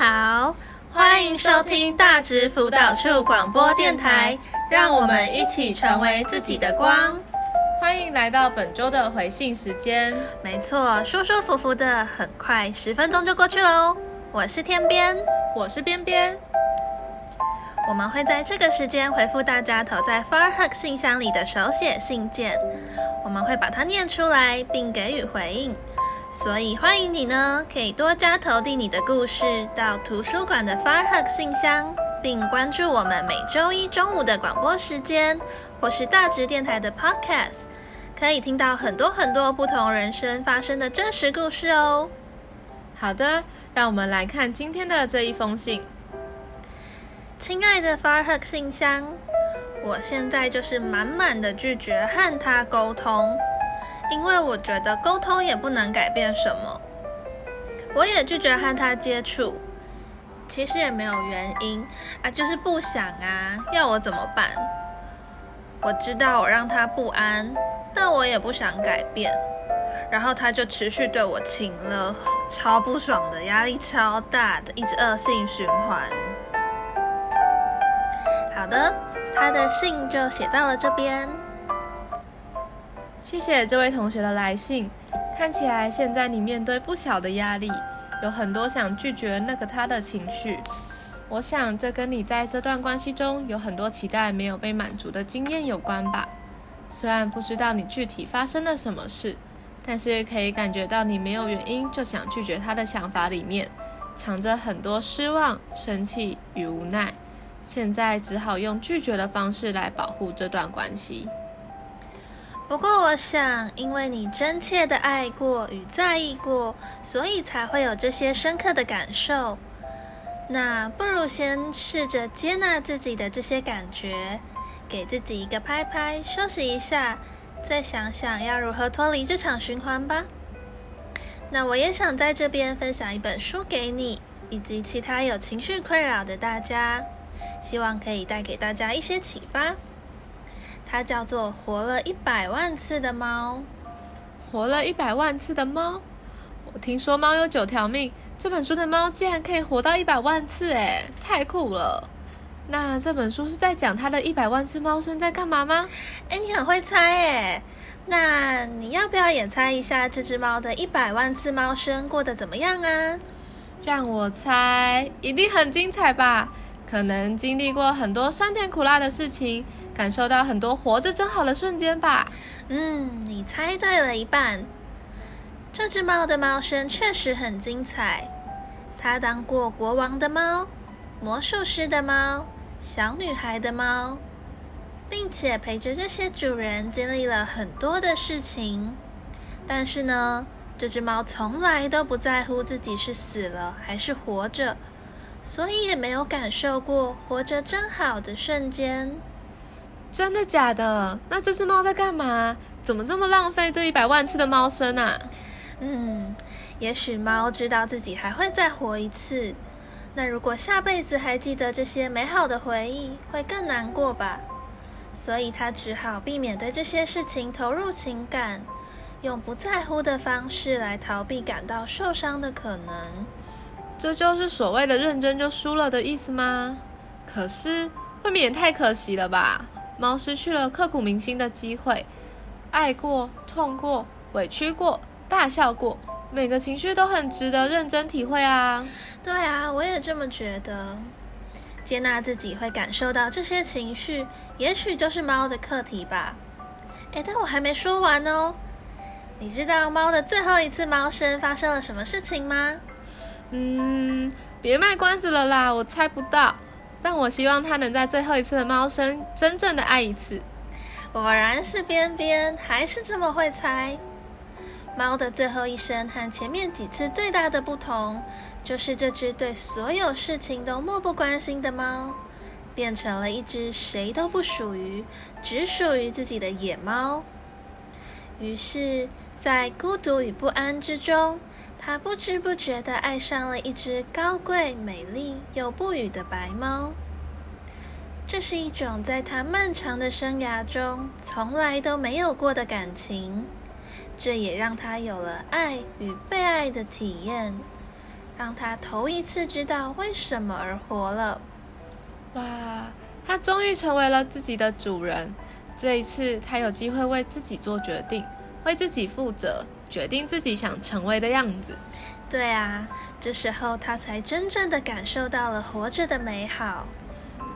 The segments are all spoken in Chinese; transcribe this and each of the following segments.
好，欢迎收听大直辅导处广播电台，让我们一起成为自己的光。欢迎来到本周的回信时间。没错，舒舒服服的，很快十分钟就过去喽。我是天边，我是边边。我们会在这个时间回复大家投在 FarHug 信箱里的手写信件，我们会把它念出来并给予回应。所以欢迎你呢，可以多加投递你的故事到图书馆的 FarHug 信箱，并关注我们每周一中午的广播时间，或是大直电台的 Podcast，可以听到很多很多不同人生发生的真实故事哦。好的，让我们来看今天的这一封信。亲爱的 FarHug 信箱，我现在就是满满的拒绝和他沟通。因为我觉得沟通也不能改变什么，我也拒绝和他接触。其实也没有原因啊，就是不想啊，要我怎么办？我知道我让他不安，但我也不想改变。然后他就持续对我情勒，超不爽的，压力超大的，一直恶性循环。好的，他的信就写到了这边。谢谢这位同学的来信，看起来现在你面对不小的压力，有很多想拒绝那个他的情绪。我想这跟你在这段关系中有很多期待没有被满足的经验有关吧。虽然不知道你具体发生了什么事，但是可以感觉到你没有原因就想拒绝他的想法里面，藏着很多失望、生气与无奈。现在只好用拒绝的方式来保护这段关系。不过，我想，因为你真切的爱过与在意过，所以才会有这些深刻的感受。那不如先试着接纳自己的这些感觉，给自己一个拍拍，休息一下，再想想要如何脱离这场循环吧。那我也想在这边分享一本书给你，以及其他有情绪困扰的大家，希望可以带给大家一些启发。它叫做《活了一百万次的猫》。活了一百万次的猫，我听说猫有九条命，这本书的猫竟然可以活到一百万次，哎，太酷了！那这本书是在讲它的一百万次猫生在干嘛吗？哎，你很会猜哎，那你要不要也猜一下这只猫的一百万次猫生过得怎么样啊？让我猜，一定很精彩吧？可能经历过很多酸甜苦辣的事情，感受到很多活着真好的瞬间吧。嗯，你猜对了一半。这只猫的猫生确实很精彩。它当过国王的猫、魔术师的猫、小女孩的猫，并且陪着这些主人经历了很多的事情。但是呢，这只猫从来都不在乎自己是死了还是活着。所以也没有感受过活着真好的瞬间。真的假的？那这只猫在干嘛？怎么这么浪费这一百万次的猫生啊？嗯，也许猫知道自己还会再活一次。那如果下辈子还记得这些美好的回忆，会更难过吧？所以它只好避免对这些事情投入情感，用不在乎的方式来逃避感到受伤的可能。这就是所谓的认真就输了的意思吗？可是未免也太可惜了吧！猫失去了刻骨铭心的机会，爱过、痛过、委屈过、大笑过，每个情绪都很值得认真体会啊！对啊，我也这么觉得。接纳自己会感受到这些情绪，也许就是猫的课题吧。诶，但我还没说完哦。你知道猫的最后一次猫生发生了什么事情吗？嗯，别卖关子了啦，我猜不到。但我希望他能在最后一次的猫生真正的爱一次。果然是边边，还是这么会猜。猫的最后一生和前面几次最大的不同，就是这只对所有事情都漠不关心的猫，变成了一只谁都不属于、只属于自己的野猫。于是，在孤独与不安之中。他不知不觉地爱上了一只高贵、美丽又不语的白猫。这是一种在他漫长的生涯中从来都没有过的感情，这也让他有了爱与被爱的体验。让他头一次知道为什么而活了。哇，他终于成为了自己的主人。这一次，他有机会为自己做决定，为自己负责，决定自己想成为的样子。对啊，这时候他才真正的感受到了活着的美好。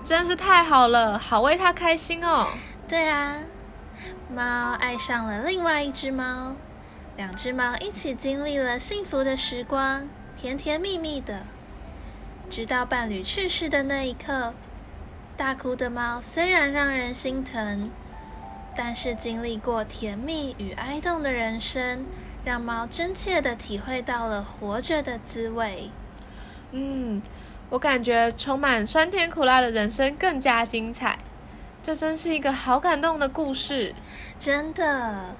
真是太好了，好为他开心哦。对啊，猫爱上了另外一只猫，两只猫一起经历了幸福的时光，甜甜蜜蜜的。直到伴侣去世的那一刻，大哭的猫虽然让人心疼，但是经历过甜蜜与哀痛的人生。让猫真切的体会到了活着的滋味。嗯，我感觉充满酸甜苦辣的人生更加精彩。这真是一个好感动的故事，真的。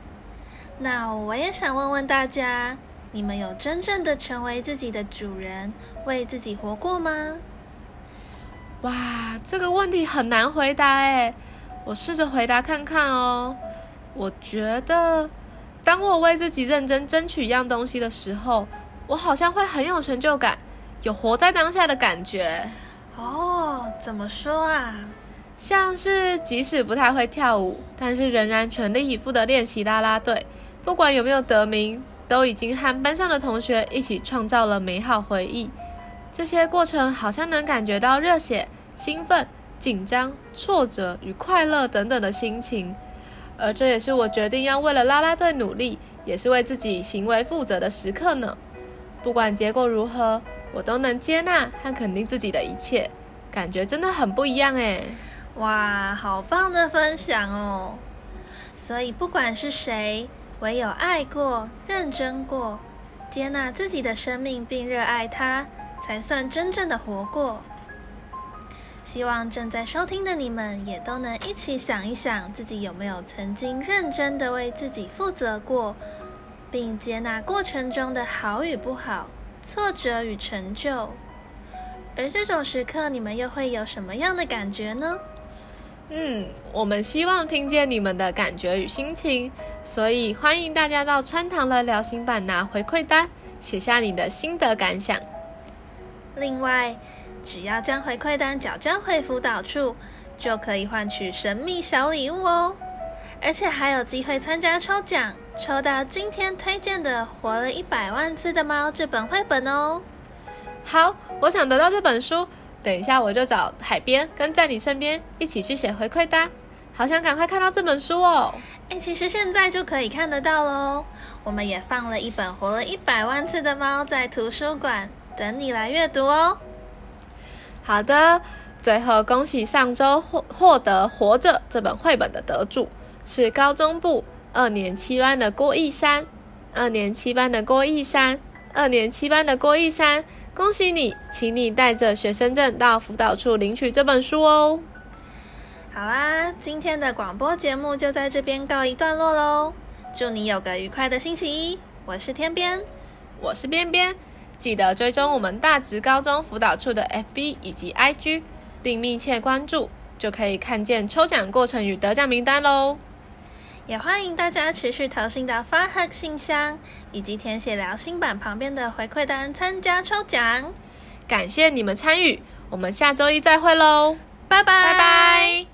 那我也想问问大家，你们有真正的成为自己的主人，为自己活过吗？哇，这个问题很难回答诶。我试着回答看看哦。我觉得。当我为自己认真争取一样东西的时候，我好像会很有成就感，有活在当下的感觉。哦，怎么说啊？像是即使不太会跳舞，但是仍然全力以赴的练习啦啦队，不管有没有得名，都已经和班上的同学一起创造了美好回忆。这些过程好像能感觉到热血、兴奋、紧张、挫折与快乐等等的心情。而这也是我决定要为了啦啦队努力，也是为自己行为负责的时刻呢。不管结果如何，我都能接纳和肯定自己的一切，感觉真的很不一样诶。哇，好棒的分享哦！所以不管是谁，唯有爱过、认真过、接纳自己的生命并热爱它，才算真正的活过。希望正在收听的你们也都能一起想一想，自己有没有曾经认真的为自己负责过，并接纳过程中的好与不好、挫折与成就。而这种时刻，你们又会有什么样的感觉呢？嗯，我们希望听见你们的感觉与心情，所以欢迎大家到川堂的聊心版拿回馈单，写下你的心得感想。另外，只要将回馈单缴交回辅导处，就可以换取神秘小礼物哦！而且还有机会参加抽奖，抽到今天推荐的《活了一百万次的猫》这本绘本哦！好，我想得到这本书，等一下我就找海边跟在你身边一起去写回馈单，好想赶快看到这本书哦！诶，其实现在就可以看得到喽！我们也放了一本《活了一百万次的猫》在图书馆，等你来阅读哦！好的，最后恭喜上周获获得《活着》这本绘本的得主是高中部二年七班的郭义山，二年七班的郭义山，二年七班的郭义山，恭喜你，请你带着学生证到辅导处领取这本书哦。好啦，今天的广播节目就在这边告一段落喽，祝你有个愉快的星期一，我是天边，我是边边。记得追踪我们大直高中辅导处的 FB 以及 IG，并密切关注，就可以看见抽奖过程与得奖名单喽。也欢迎大家持续投信到 FarHug 信箱，以及填写聊新版旁边的回馈单参加抽奖。感谢你们参与，我们下周一再会喽，拜拜拜拜。